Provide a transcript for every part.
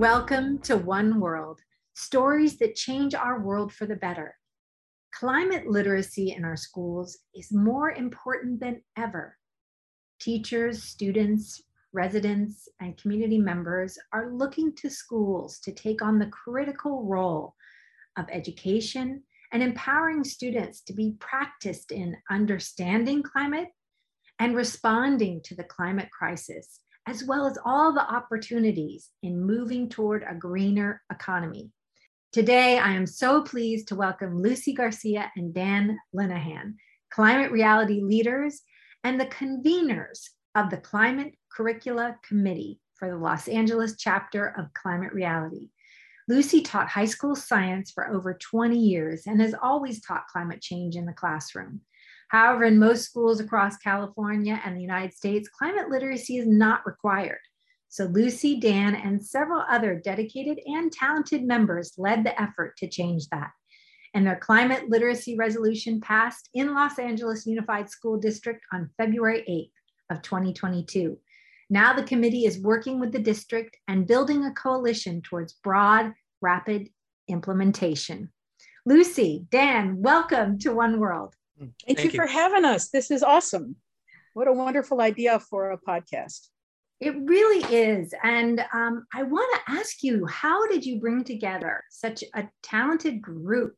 Welcome to One World, stories that change our world for the better. Climate literacy in our schools is more important than ever. Teachers, students, residents, and community members are looking to schools to take on the critical role of education and empowering students to be practiced in understanding climate and responding to the climate crisis, as well as all the opportunities in moving toward a greener economy. Today, I am so pleased to welcome Lucy Garcia and Dan Linehan, climate reality leaders and the conveners of the Climate Curricula Committee for the Los Angeles chapter of Climate Reality. Lucy taught high school science for over 20 years and has always taught climate change in the classroom. However, in most schools across California and the United States, climate literacy is not required. So Lucy, Dan, and several other dedicated and talented members led the effort to change that. And their climate literacy resolution passed in Los Angeles Unified School District on February 8th of 2022. Now the committee is working with the district and building a coalition towards broad, rapid implementation. Lucy, Dan, welcome to One World. Thank, Thank you, you for having us. This is awesome. What a wonderful idea for a podcast. It really is. And um, I want to ask you how did you bring together such a talented group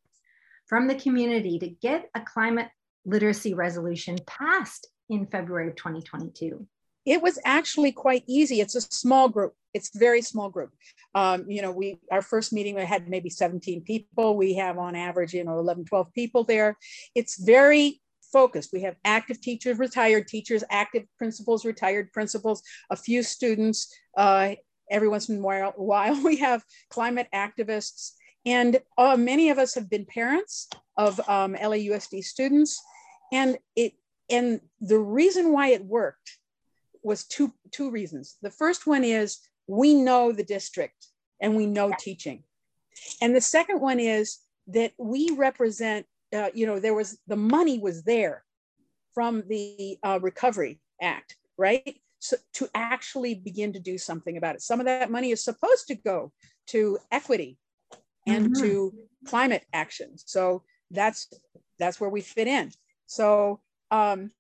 from the community to get a climate literacy resolution passed in February of 2022? It was actually quite easy. It's a small group. It's very small group. Um, you know, we our first meeting we had maybe 17 people. We have on average, you know, 11, 12 people there. It's very focused. We have active teachers, retired teachers, active principals, retired principals, a few students. Uh, every once in a while, while we have climate activists. And uh, many of us have been parents of um, LAUSD students. And it and the reason why it worked was two, two reasons. The first one is we know the district and we know teaching. And the second one is that we represent uh, you know, there was the money was there from the uh, Recovery Act, right? So to actually begin to do something about it. Some of that money is supposed to go to equity and mm-hmm. to climate action. So that's that's where we fit in. So um,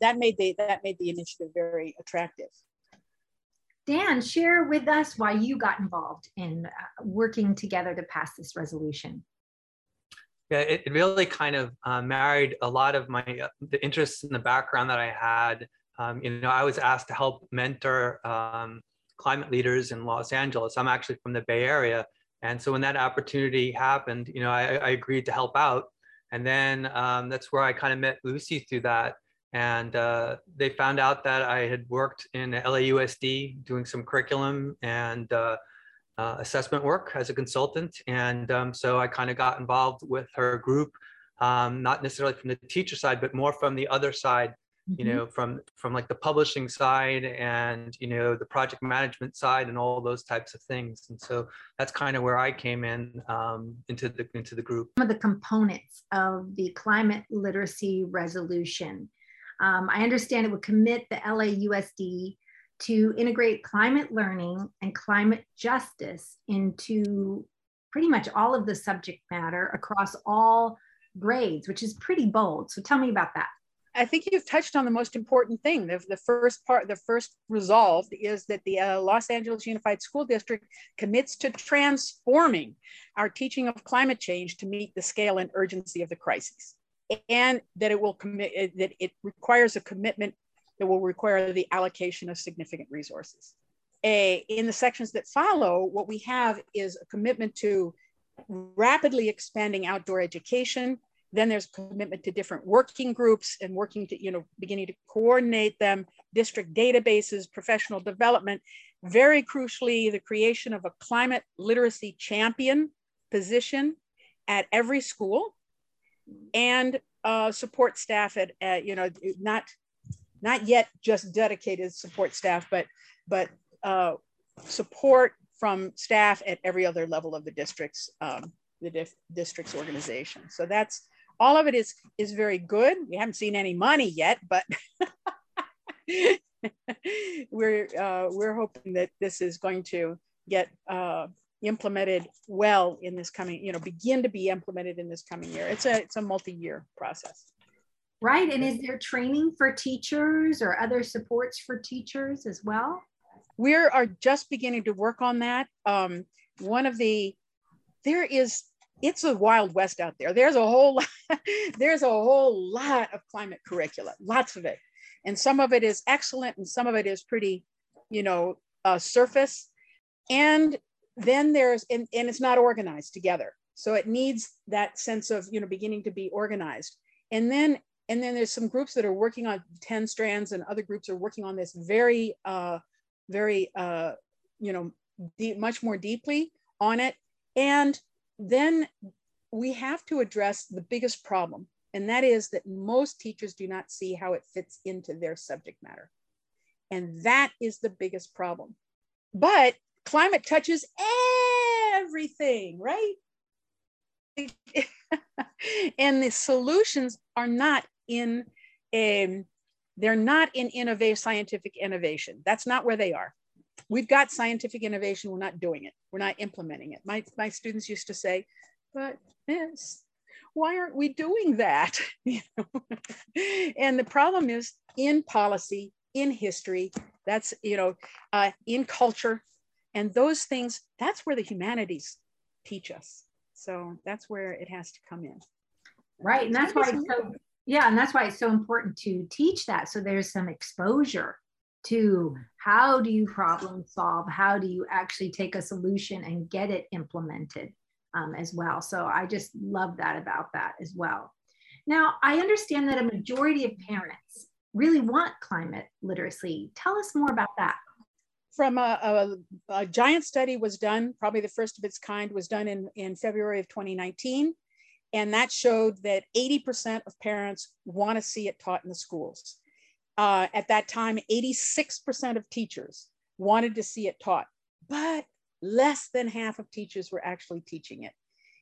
that made the that made the initiative very attractive. Dan, share with us why you got involved in uh, working together to pass this resolution. Yeah, it, it really kind of uh, married a lot of my uh, the interests in the background that I had. Um, you know, I was asked to help mentor um, climate leaders in Los Angeles. I'm actually from the Bay Area, and so when that opportunity happened, you know, I, I agreed to help out. And then um, that's where I kind of met Lucy through that. And uh, they found out that I had worked in LAUSD doing some curriculum and uh, uh, assessment work as a consultant. And um, so I kind of got involved with her group, um, not necessarily from the teacher side, but more from the other side, mm-hmm. you know, from, from like the publishing side and, you know, the project management side and all those types of things. And so that's kind of where I came in um, into the, into the group. Some of the components of the climate literacy resolution. Um, I understand it would commit the LAUSD to integrate climate learning and climate justice into pretty much all of the subject matter across all grades, which is pretty bold. So tell me about that. I think you've touched on the most important thing. The, the first part, the first resolved is that the uh, Los Angeles Unified School District commits to transforming our teaching of climate change to meet the scale and urgency of the crisis, and that it will commit that it requires a commitment that will require the allocation of significant resources. A, in the sections that follow, what we have is a commitment to rapidly expanding outdoor education. Then there's commitment to different working groups and working to, you know, beginning to coordinate them, district databases, professional development. Very crucially, the creation of a climate literacy champion position at every school and uh, support staff at, at, you know, not not yet just dedicated support staff, but, but uh, support from staff at every other level of the district's, um, the district's organization. So that's, all of it is, is very good. We haven't seen any money yet, but we're, uh, we're hoping that this is going to get uh, implemented well in this coming, you know, begin to be implemented in this coming year. It's a it's a multi-year process. Right. And is there training for teachers or other supports for teachers as well? We are just beginning to work on that. Um, one of the there is it's a wild west out there. There's a whole lot, there's a whole lot of climate curricula, lots of it. And some of it is excellent and some of it is pretty, you know, uh, surface. And then there's, and, and it's not organized together. So it needs that sense of, you know, beginning to be organized. And then, and then there's some groups that are working on 10 strands and other groups are working on this very, uh, very, uh, you know, deep, much more deeply on it. And then we have to address the biggest problem, and that is that most teachers do not see how it fits into their subject matter. And that is the biggest problem. But climate touches everything, right? and the solutions are not in um, they're not in innovate scientific innovation. That's not where they are we've got scientific innovation, we're not doing it, we're not implementing it. My, my students used to say, but miss, why aren't we doing that? and the problem is in policy, in history, that's, you know, uh, in culture, and those things, that's where the humanities teach us. So that's where it has to come in. Right. And that's why it's so, yeah, and that's why it's so important to teach that. So there's some exposure to how do you problem solve? How do you actually take a solution and get it implemented um, as well? So I just love that about that as well. Now, I understand that a majority of parents really want climate literacy. Tell us more about that. From a, a, a giant study was done, probably the first of its kind was done in, in February of 2019. And that showed that 80% of parents want to see it taught in the schools uh, at that time, 86% of teachers wanted to see it taught, but less than half of teachers were actually teaching it.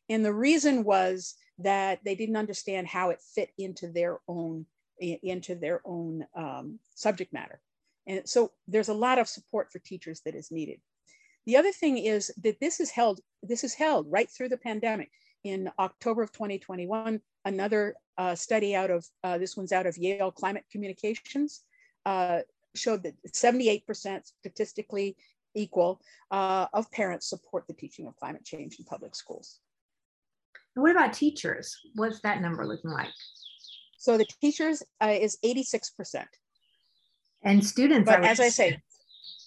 And the reason was that they didn't understand how it fit into their own into their own um, subject matter. And so there's a lot of support for teachers that is needed. The other thing is that this is held, this is held right through the pandemic. In October of 2021, another uh, study out of, uh, this one's out of Yale Climate Communications, uh, showed that 78% statistically equal uh, of parents support the teaching of climate change in public schools. And what about teachers? What's that number looking like? So the teachers uh, is 86%. And students, but I as I say,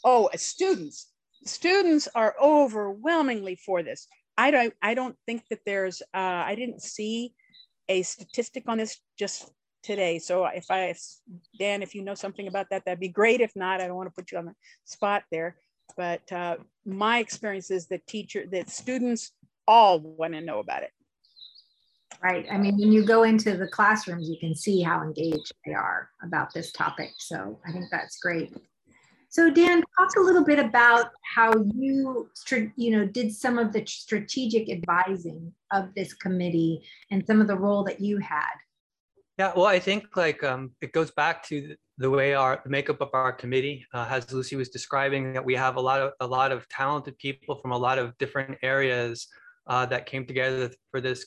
oh, students, students are overwhelmingly for this. I don't, I don't think that there's, uh, I didn't see a statistic on this just today. So if I, Dan, if you know something about that, that'd be great. If not, I don't want to put you on the spot there. But uh, my experience is that teacher, that students all want to know about it. Right. I mean, when you go into the classrooms, you can see how engaged they are about this topic. So I think that's great. So Dan, talk a little bit about how you, you know, did some of the strategic advising of this committee and some of the role that you had. Yeah, well, I think like um, it goes back to the way our the makeup of our committee, uh, as Lucy was describing, that we have a lot of a lot of talented people from a lot of different areas uh, that came together for this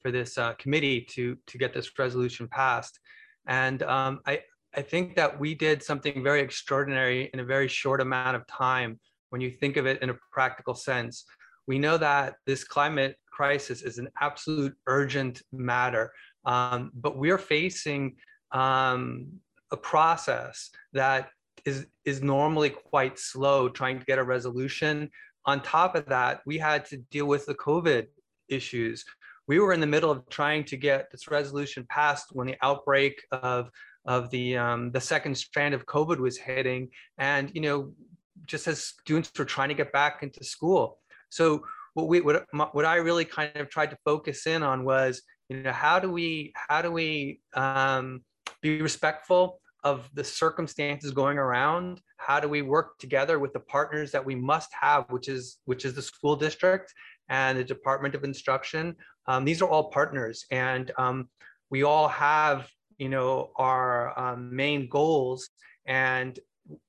for this uh, committee to to get this resolution passed. And um, I I think that we did something very extraordinary in a very short amount of time when you think of it in a practical sense. We know that this climate crisis is an absolute urgent matter, um, but we're facing um, a process that is, is normally quite slow trying to get a resolution. On top of that, we had to deal with the COVID issues. We were in the middle of trying to get this resolution passed when the outbreak of of the um, the second strand of COVID was hitting, and you know, just as students were trying to get back into school. So what we what, what I really kind of tried to focus in on was you know how do we how do we um, be respectful of the circumstances going around how do we work together with the partners that we must have which is which is the school district and the department of instruction um, these are all partners and um, we all have you know, our um, main goals. And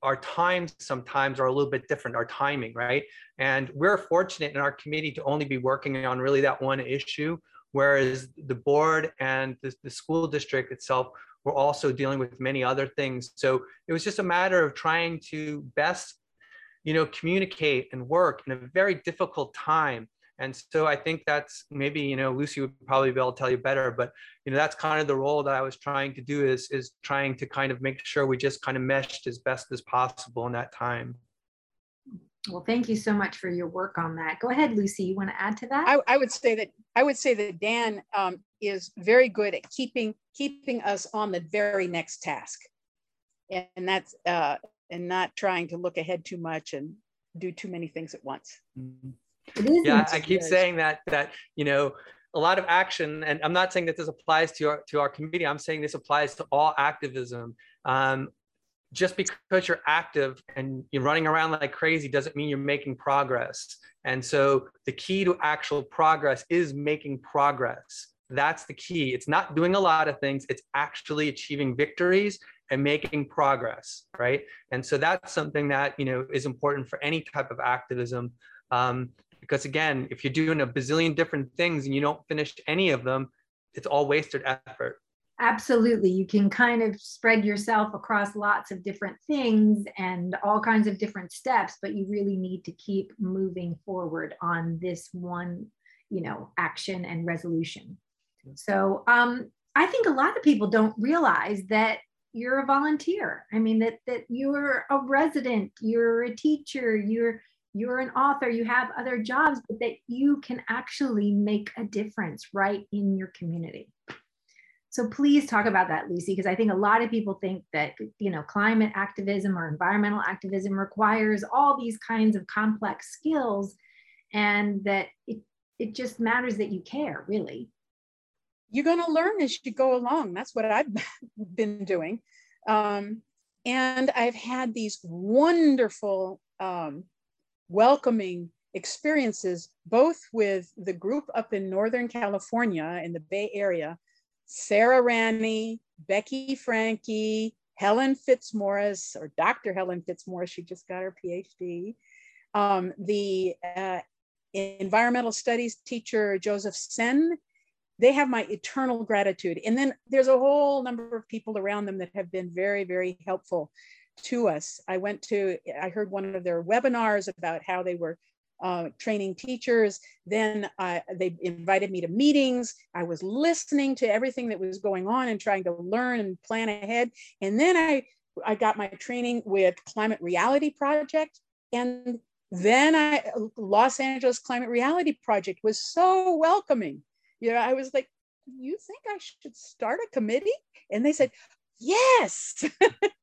our times sometimes are a little bit different, our timing, right? And we're fortunate in our committee to only be working on really that one issue, whereas the board and the, the school district itself were also dealing with many other things. So it was just a matter of trying to best, you know, communicate and work in a very difficult time and so I think that's maybe, you know, Lucy would probably be able to tell you better, but you know, that's kind of the role that I was trying to do is is trying to kind of make sure we just kind of meshed as best as possible in that time. Well, thank you so much for your work on that. Go ahead, Lucy. You want to add to that? I, I would say that I would say that Dan um, is very good at keeping keeping us on the very next task, and that's uh, and not trying to look ahead too much and do too many things at once. Mm-hmm. Yeah i keep saying that that you know a lot of action and i'm not saying that this applies to our to our committee i'm saying this applies to all activism. Um, just because you're active and you're running around like crazy doesn't mean you're making progress. And so the key to actual progress is making progress that's the key it's not doing a lot of things it's actually achieving victories and making progress right and so that's something that you know is important for any type of activism um, because again, if you're doing a bazillion different things and you don't finish any of them, it's all wasted effort. Absolutely. You can kind of spread yourself across lots of different things and all kinds of different steps, but you really need to keep moving forward on this one, you know, action and resolution. So um, I think a lot of people don't realize that you're a volunteer. I mean, that that you're a resident, you're a teacher, you're you're an author, you have other jobs, but that you can actually make a difference right in your community. So please talk about that, Lucy, because I think a lot of people think that you know climate activism or environmental activism requires all these kinds of complex skills, and that it it just matters that you care, really. You're going to learn as you go along. That's what I've been doing, um, and I've had these wonderful um, welcoming experiences, both with the group up in Northern California in the Bay Area, Sarah Ranney, Becky Franke, Helen Fitzmaurice, or Dr. Helen Fitzmaurice, she just got her PhD. Um, the uh, environmental studies teacher, Joseph Sen, they have my eternal gratitude. And then there's a whole number of people around them that have been very, very helpful to us. I went to, I heard one of their webinars about how they were uh, training teachers. Then uh, they invited me to meetings. I was listening to everything that was going on and trying to learn and plan ahead. And then I, I got my training with Climate Reality Project. And then I, Los Angeles Climate Reality Project was so welcoming. You know, I was like, you think I should start a committee? And they said, yes,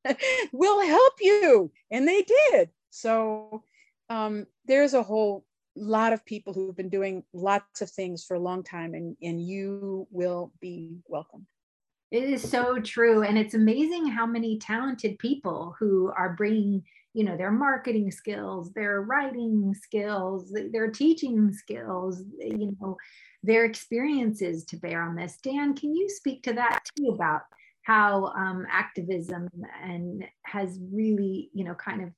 we'll help you. And they did. So um, there's a whole lot of people who've been doing lots of things for a long time, and, and you will be welcome. It is so true. And it's amazing how many talented people who are bringing, you know, their marketing skills, their writing skills, their teaching skills, you know, their experiences to bear on this. Dan, can you speak to that too about how um, activism and has really, you know, kind of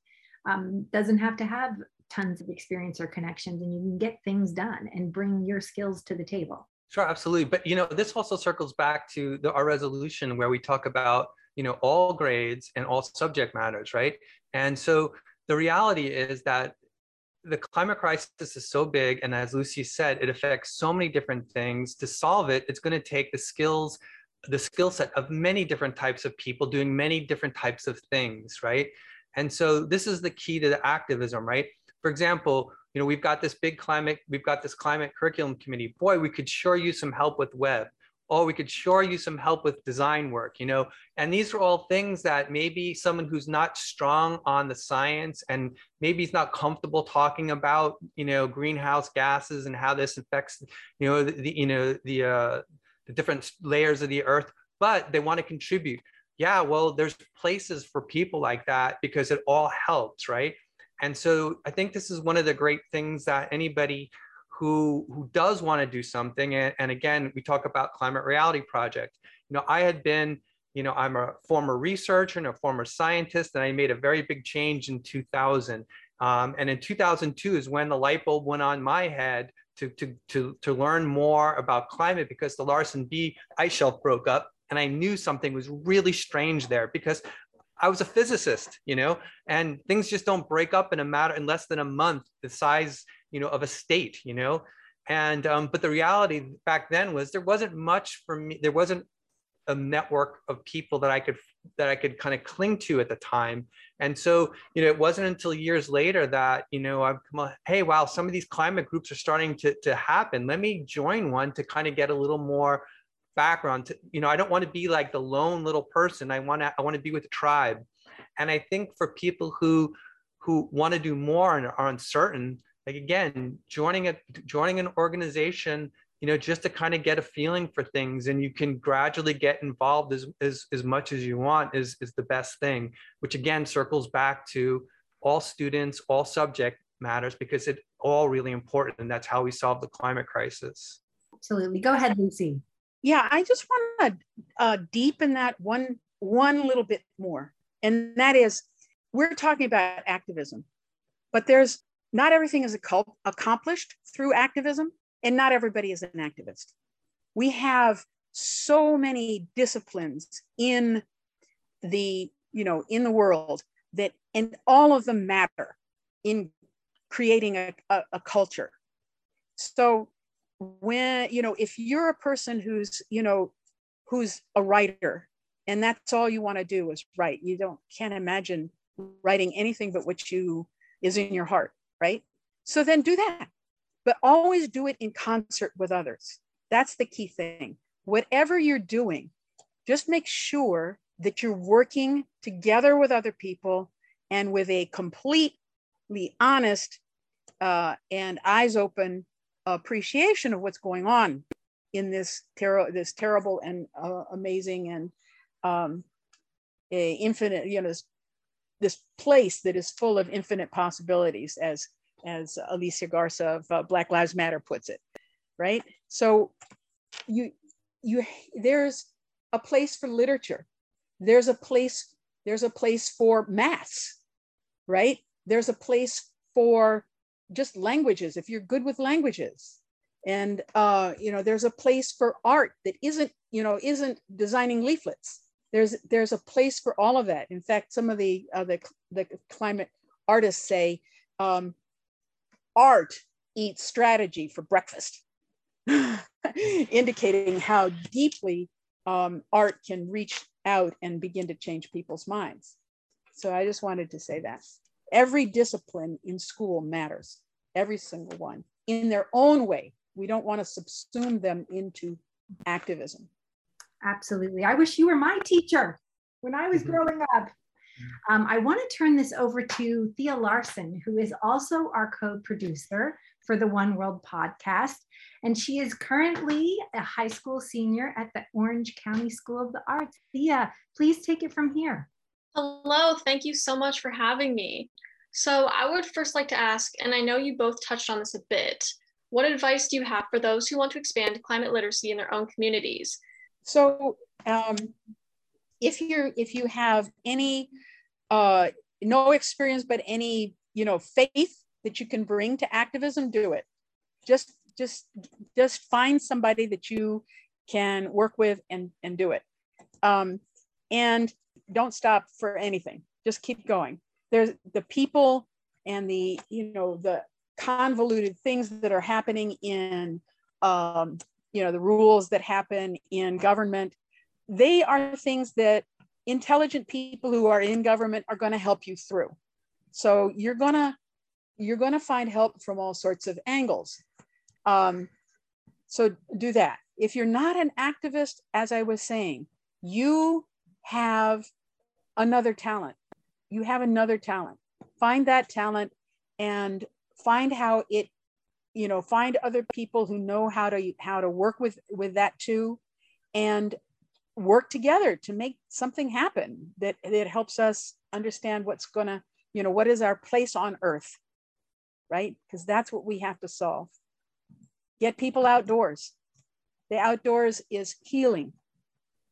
um, doesn't have to have tons of experience or connections and you can get things done and bring your skills to the table. Sure, absolutely. But, you know, this also circles back to the, our resolution where we talk about, you know, all grades and all subject matters, right? And so the reality is that the climate crisis is so big and as lucy said it affects so many different things to solve it it's going to take the skills the skill set of many different types of people doing many different types of things, right? And so this is the key to the activism, right? For example, you know, we've got this big climate, we've got this climate curriculum committee. Boy, we could sure use some help with web. Oh, we could sure use some help with design work, you know? And these are all things that maybe someone who's not strong on the science and maybe he's not comfortable talking about, you know, greenhouse gases and how this affects, you know, the you know, the, uh, the different layers of the earth, but they want to contribute. Yeah, well, there's places for people like that because it all helps, right? And so I think this is one of the great things that anybody who who does want to do something, and, and again, we talk about climate reality project. You know, I had been you know, I'm a former researcher and a former scientist, and I made a very big change in 2000. Um, and in 2002 is when the light bulb went on my head to, to, to, to learn more about climate because the Larsen B ice shelf broke up. And I knew something was really strange there because I was a physicist, you know, and things just don't break up in a matter in less than a month, the size, you know, of a state, you know. And um, but the reality back then was there wasn't much for me. There wasn't a network of people that I could that I could kind of cling to at the time. And so, you know, it wasn't until years later that, you know, I've come on, hey, wow, some of these climate groups are starting to, to happen. Let me join one to kind of get a little more background to, you know, I don't want to be like the lone little person. I want to, I want to be with the tribe. And I think for people who who want to do more and are uncertain, like again, joining a joining an organization you know, just to kind of get a feeling for things and you can gradually get involved as, as, as much as you want is, is the best thing, which again circles back to all students, all subject matters because it's all really important. And that's how we solve the climate crisis. Absolutely. Go ahead, Lucy. Yeah, I just want to uh, deepen that one one little bit more, and that is, we're talking about activism, but there's not everything is accomplished through activism and not everybody is an activist. We have so many disciplines in the you know in the world that and all of them matter in creating a, a, a culture so when you know if you're a person who's you know who's a writer and that's all you want to do is write you don't can't imagine writing anything but what you is in your heart right so then do that but always do it in concert with others. That's the key thing. Whatever you're doing, just make sure that you're working together with other people and with a completely honest uh, and eyes open appreciation of what's going on in this, ter- this terrible and uh, amazing and um, infinite, you know, this, this place that is full of infinite possibilities, as as Alicia Garza of uh, Black Lives Matter puts it, right? So you you there's a place for literature. There's a place there's a place for maths, right? There's a place for just languages if you're good with languages and uh, you know there's a place for art that isn't you know isn't designing leaflets there's there's a place for all of that in fact some of the uh, the, the climate artists say um, art eats strategy for breakfast, indicating how deeply um, art can reach out and begin to change people's minds. So I just wanted to say that. Every discipline in school matters, every single one, in their own way. We don't want to subsume them into activism. Absolutely. I wish you were my teacher when I was mm-hmm. growing up. Um, I want to turn this over to Thea Larson, who is also our co producer for the One World podcast. And she is currently a high school senior at the Orange County School of the Arts. Thea, please take it from here. Hello, thank you so much for having me. So, I would first like to ask, and I know you both touched on this a bit, what advice do you have for those who want to expand climate literacy in their own communities? So, um, if you're if you have any uh, no experience but any you know faith that you can bring to activism do it. Just just just find somebody that you can work with and and do it. Um, and don't stop for anything. Just keep going. There's the people and the you know the convoluted things that are happening in um, you know the rules that happen in government they are things that intelligent people who are in government are going to help you through. So you're going to you're going to find help from all sorts of angles. Um, so do that. If you're not an activist, as I was saying, you have another talent. You have another talent. Find that talent and find how it, you know, find other people who know how to how to work with with that too, and work together to make something happen that, that helps us understand what's going to, you know, what is our place on earth, right? Because that's what we have to solve. Get people outdoors. The outdoors is healing.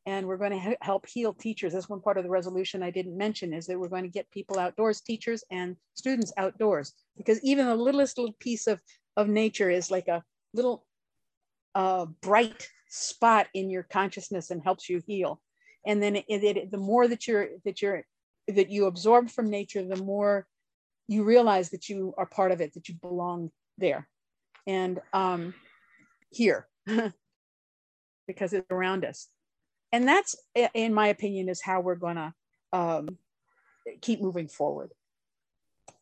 and we're going to help heal teachers. That's one part of the resolution I didn't mention is that we're going to get people outdoors, teachers and students outdoors, because even the littlest little piece of, of nature is like a little uh, bright spot in your consciousness and helps you heal. And then it, it, the more that you're that you're that you absorb from nature, the more you realize that you are part of it, that you belong there, and um, here, because it's around us. And that's in my opinion is how we're to um, keep moving forward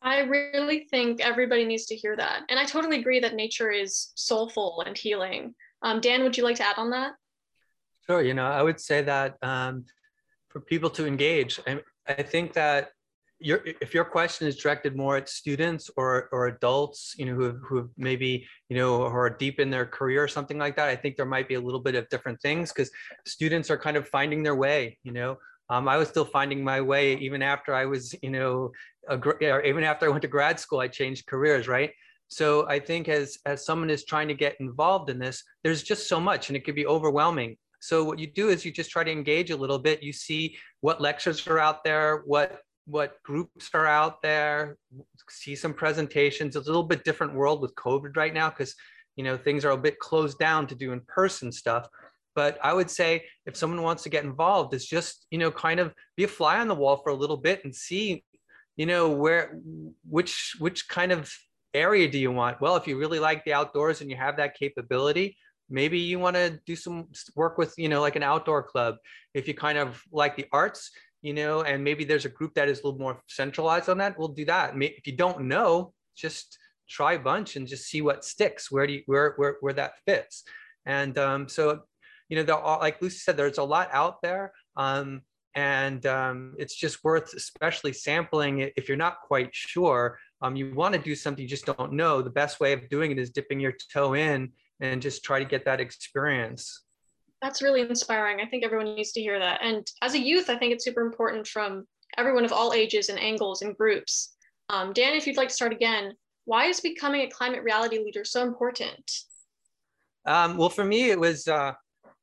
i really think everybody needs to hear that. And i totally agree that nature is soulful and healing. Um, dan would you like to add on that? Sure you know i would say that um, for people to engage I, I think that your if your question is directed more at students or or adults you know who who maybe you know are deep in their career or something like that i think there might be a little bit of different things because students are kind of finding their way you know um, i was still finding my way even after i was you know a, or even after i went to grad school i changed careers right so i think as as someone is trying to get involved in this there's just so much and it could be overwhelming so what you do is you just try to engage a little bit you see what lectures are out there what what groups are out there, see some presentations. It's a little bit different world with COVID right now because you know things are a bit closed down to do in-person stuff. But I would say if someone wants to get involved, it's just you know kind of be a fly on the wall for a little bit and see you know where which which kind of area do you want well if you really like the outdoors and you have that capability maybe you want to do some work with you know like an outdoor club if you kind of like the arts you know, and maybe there's a group that is a little more centralized on that, we'll do that. If you don't know, just try a bunch and just see what sticks, where do you, where, where, where that fits. And um, so, you know, are, like Lucy said, there's a lot out there. Um, and um, it's just worth especially sampling it if you're not quite sure um, you want to do something you just don't know the best way of doing it is dipping your toe in and just try to get that experience that's really inspiring. I think everyone needs to hear that. And as a youth, I think it's super important from everyone of all ages and angles and groups. Um, Dan, if you'd like to start again, why is becoming a climate reality leader so important? Um, well, for me, it was, uh,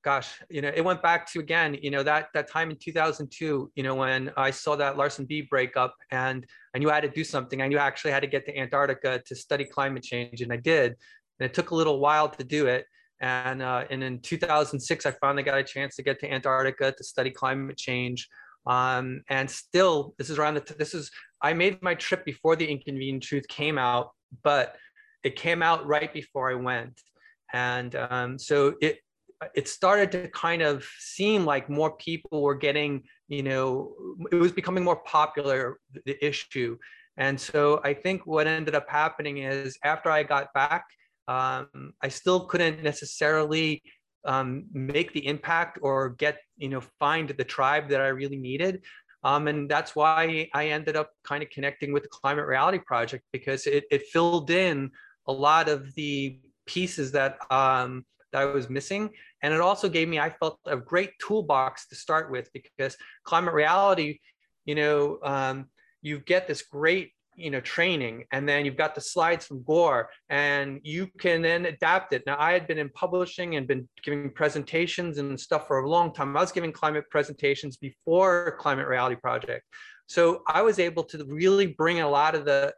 gosh, you know, it went back to again, you know, that that time in 2002, you know, when I saw that Larsen B breakup, and I knew I had to do something. I knew I actually had to get to Antarctica to study climate change, and I did. And it took a little while to do it. And, uh, and in 2006, I finally got a chance to get to Antarctica to study climate change. Um, and still, this is around the, this is, I made my trip before the Inconvenient Truth came out, but it came out right before I went. And um, so it, it started to kind of seem like more people were getting, you know, it was becoming more popular, the issue. And so I think what ended up happening is after I got back, um, I still couldn't necessarily um, make the impact or get, you know, find the tribe that I really needed. Um, and that's why I ended up kind of connecting with the Climate Reality Project because it, it filled in a lot of the pieces that, um, that I was missing. And it also gave me, I felt, a great toolbox to start with because Climate Reality, you know, um, you get this great you know training and then you've got the slides from gore and you can then adapt it. Now i had been in publishing and been giving presentations and stuff for a long time. I was giving climate presentations before climate reality project. So i was able to really bring a lot of the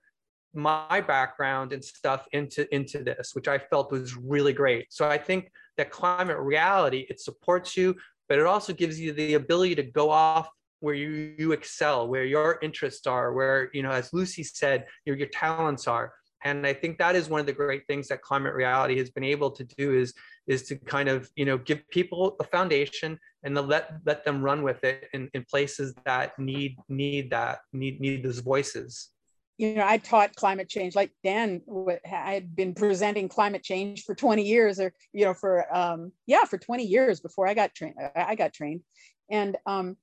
my background and stuff into into this which i felt was really great so i think that climate reality it supports you but it also gives you the ability to go off where you, you excel, where your interests are, where, you know, as Lucy said, your, your talents are. And I think that is one of the great things that climate reality has been able to do is, is to kind of, you know, give people a foundation and let, let them run with it in, in places that need, need that, need, need those voices you know, I taught climate change like Dan. I had been presenting climate change for 20 years, or you know, for um, yeah, for 20 years before I got trained. I got trained, and um,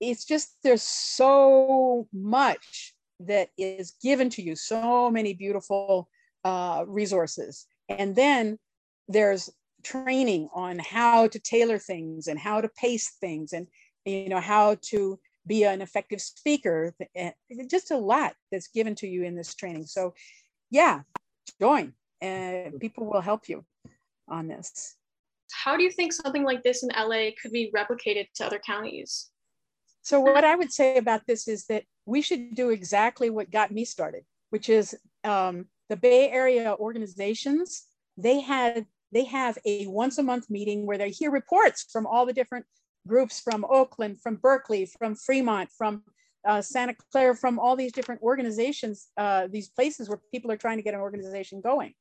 it's just there's so much that is given to you, so many beautiful uh, resources. And then there's training on how to tailor things and how to pace things and you know how to be an effective speaker just a lot that's given to you in this training so yeah join and people will help you on this How do you think something like this in LA could be replicated to other counties? So, what I would say about this is that we should do exactly what got me started, which is um, the Bay Area organizations. They had they have a once a month meeting where they hear reports from all the different groups from Oakland, from Berkeley, from Fremont, from uh, Santa Clara, from all these different organizations, uh, these places where people are trying to get an organization going.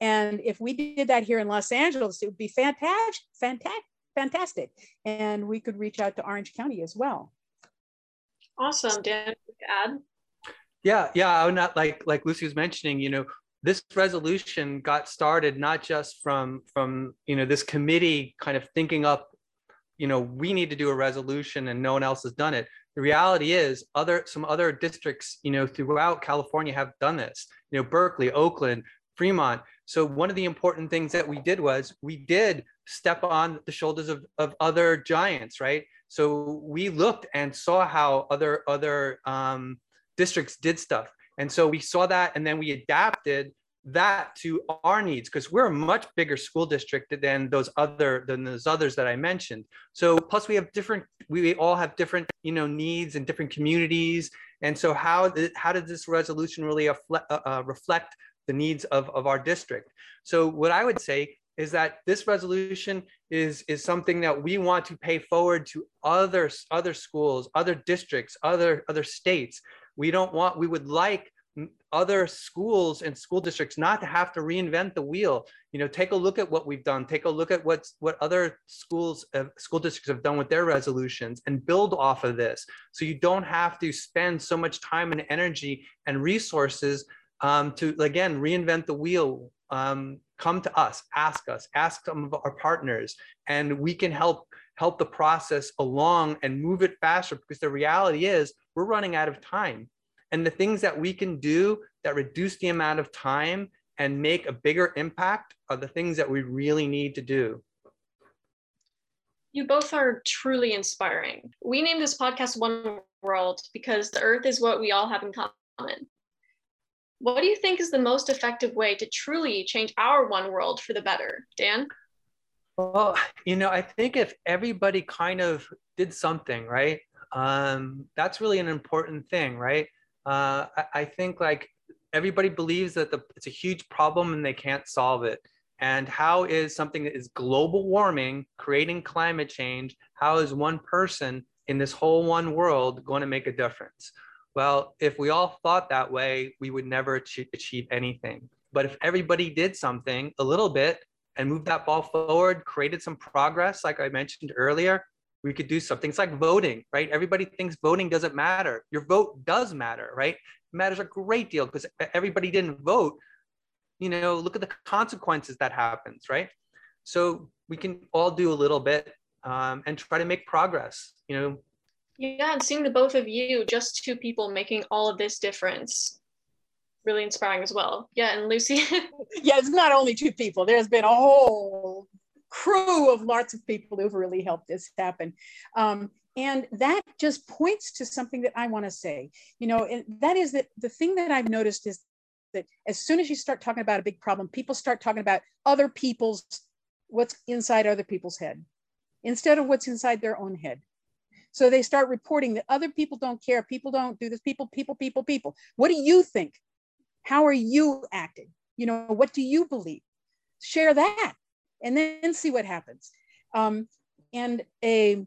And if we did that here in Los Angeles, it would be fantastic, fantastic, fantastic. And we could reach out to Orange County as well. Awesome, Dan. Add. Yeah, yeah. I would not like like Lucy was mentioning. You know, this resolution got started not just from from you know this committee kind of thinking up you know we need to do a resolution and no one else has done it. The reality is other some other districts you know throughout california have done this you know berkeley oakland fremont. So one of the important things that we did was we did step on the shoulders of, of other giants right? So we looked and saw how other other um, districts did stuff. And so we saw that and then we adapted that to our needs because we're a much bigger school district than those other than those others that I mentioned. So plus we have different we all have different you know needs and different communities. And so how how did this resolution really uh, uh, reflect the needs of, of our district? So what I would say is that this resolution is is something that we want to pay forward to other other schools, other districts, other other states we don't want, we would like other schools and school districts not to have to reinvent the wheel. You know take a look at what we've done. Take a look at what's what other schools uh, school districts have done with their resolutions and build off of this. So you don't have to spend so much time and energy and resources um, to again reinvent the wheel. Um, come to us ask us ask some of our partners and we can help help the process along and move it faster because the reality is we're running out of time. And the things that we can do that reduce the amount of time and make a bigger impact are the things that we really need to do. You both are truly inspiring. We named this podcast One World because the earth is what we all have in common. What do you think is the most effective way to truly change our one world for the better? Dan? Well, you know, I think if everybody kind of did something, right? um, that's really an important thing, right? Uh, I, I, think like everybody believes that the, it's a huge problem and they can't solve it. And how is something that is global warming, creating climate change, how is one person in this whole one world going to make a difference? Well, if we all thought that way, we would never achieve, achieve anything. But if everybody did something a little bit and moved that ball forward, created some progress, like I mentioned earlier, we could do something. It's like voting, right? Everybody thinks voting doesn't matter. Your vote does matter, right? It matters a great deal because everybody didn't vote. You know, look at the consequences that happens, right? So we can all do a little bit um, and try to make progress. You know. Yeah, and seeing the both of you, just two people making all of this difference, really inspiring as well. Yeah, and Lucy. yeah, it's not only two people. There's been a whole crew of lots of people who've really helped this happen. Um, and that just points to something that I want to say. You know, and that is that the thing that I've noticed is that as soon as you start talking about a big problem, people start talking about other people's, what's inside other people's head, instead of what's inside their own head. So they start reporting that other people don't care, people don't do this, people, people, people, people. What do you think? How are you acting? You know, what do you believe? Share that and then see what happens. Um, and a,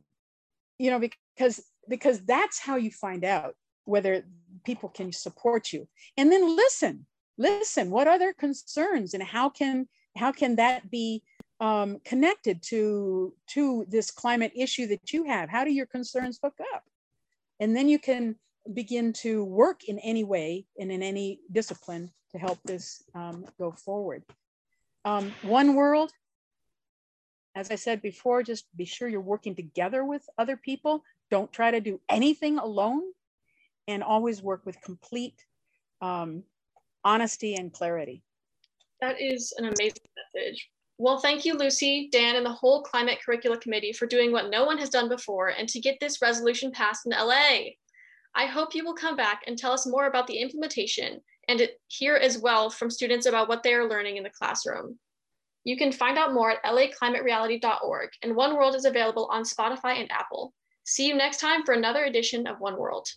you know, because because that's how you find out whether people can support you. And then listen, listen. What are their concerns, and how can how can that be um, connected to to this climate issue that you have? How do your concerns hook up? And then you can begin to work in any way and in any discipline to help this um, go forward. Um, one world, as I said before, just be sure you're working together with other people. Don't try to do anything alone and always work with complete um, honesty and clarity. That is an amazing message. Well, thank you, Lucy, Dan, and the whole Climate Curricula Committee for doing what no one has done before and to get this resolution passed in LA. I hope you will come back and tell us more about the implementation and hear as well from students about what they are learning in the classroom. You can find out more at laclimatereality.org, and One World is available on Spotify and Apple. See you next time for another edition of One World.